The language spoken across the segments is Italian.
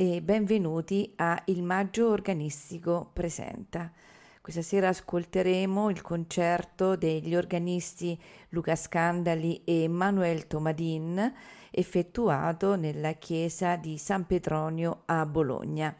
e benvenuti a Il Maggio Organistico Presenta. Questa sera ascolteremo il concerto degli organisti Luca Scandali e Manuel Tomadin effettuato nella chiesa di San Petronio a Bologna.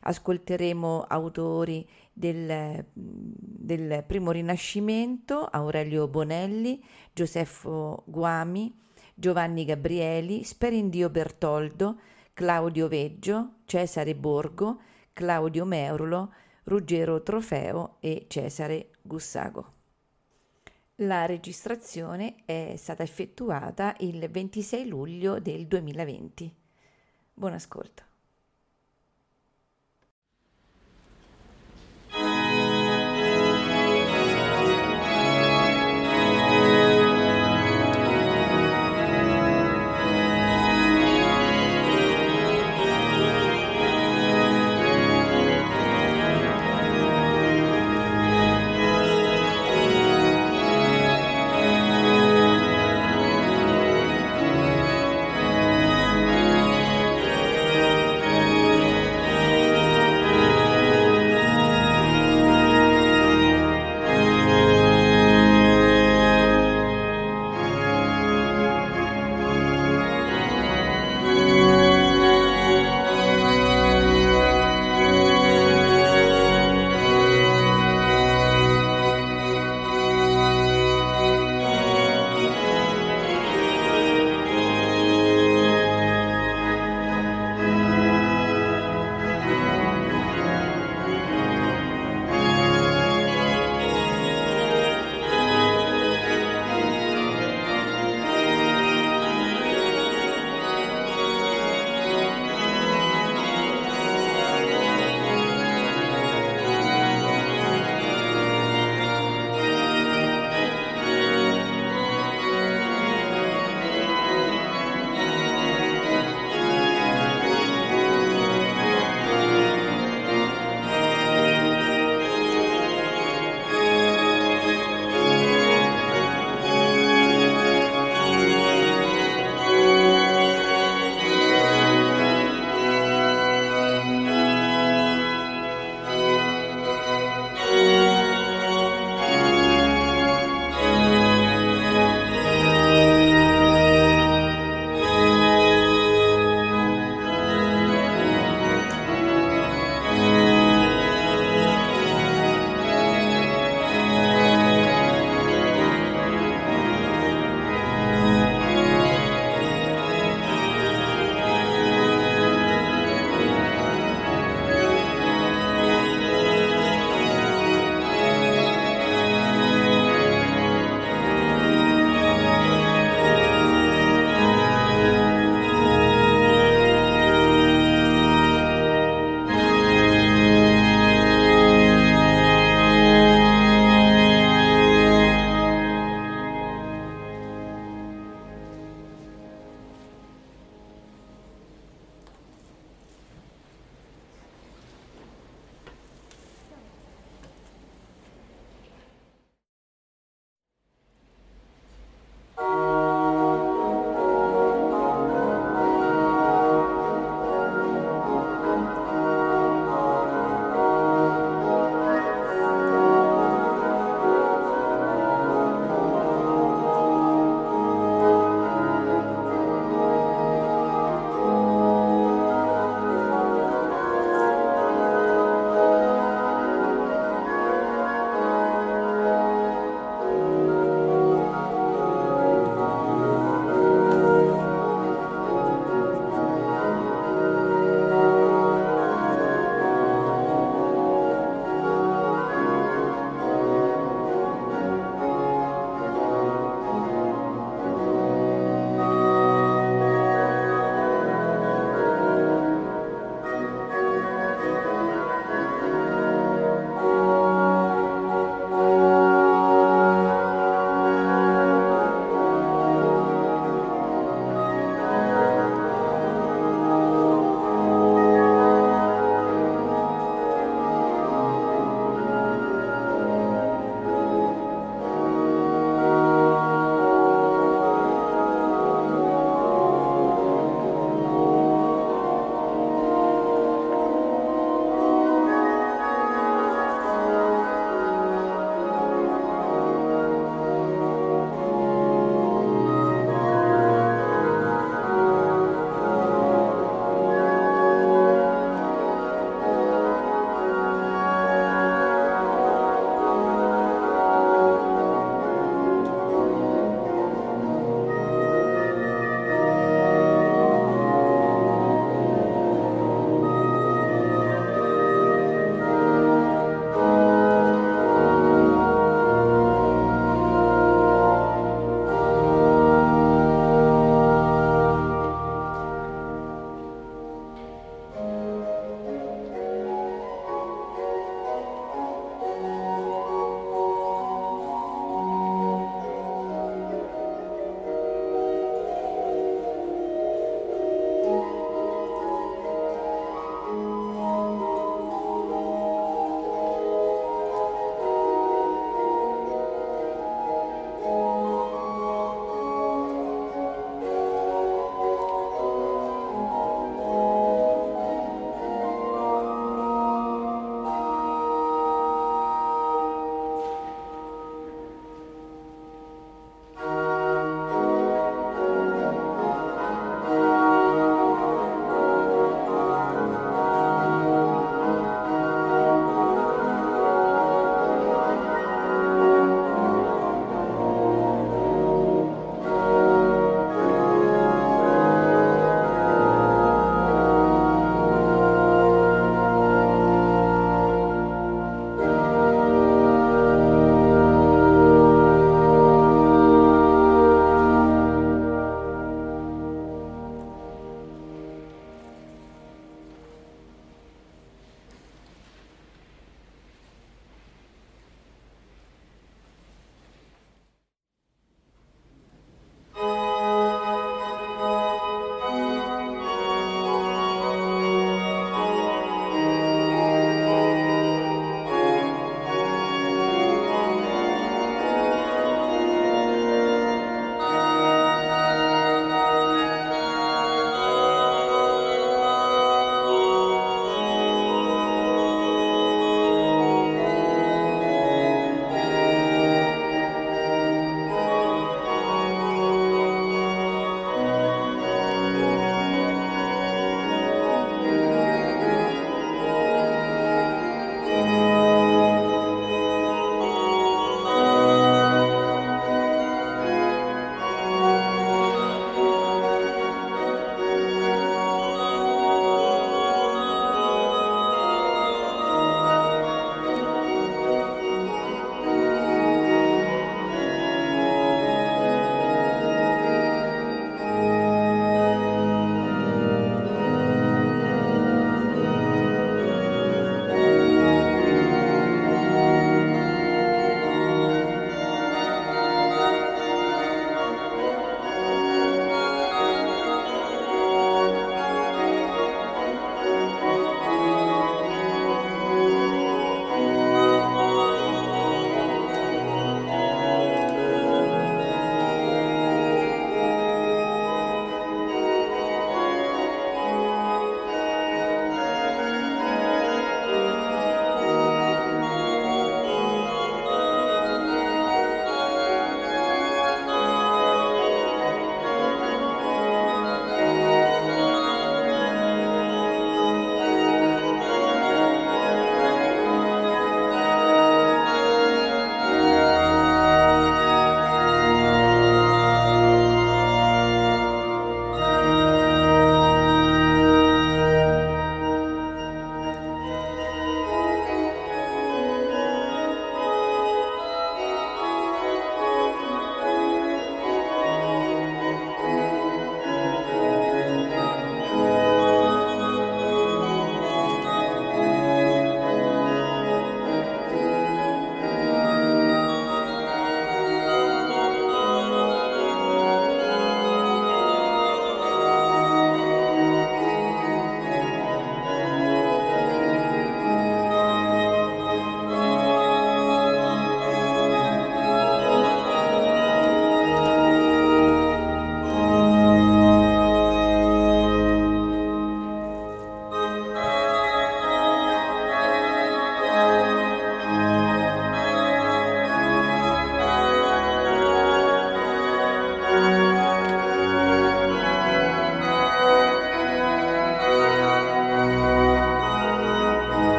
Ascolteremo autori del, del primo Rinascimento, Aurelio Bonelli, Gioseffo Guami, Giovanni Gabrieli, Sperindio Bertoldo, Claudio Veggio, Cesare Borgo, Claudio Meurulo, Ruggero Trofeo e Cesare Gussago. La registrazione è stata effettuata il 26 luglio del 2020. Buon ascolto.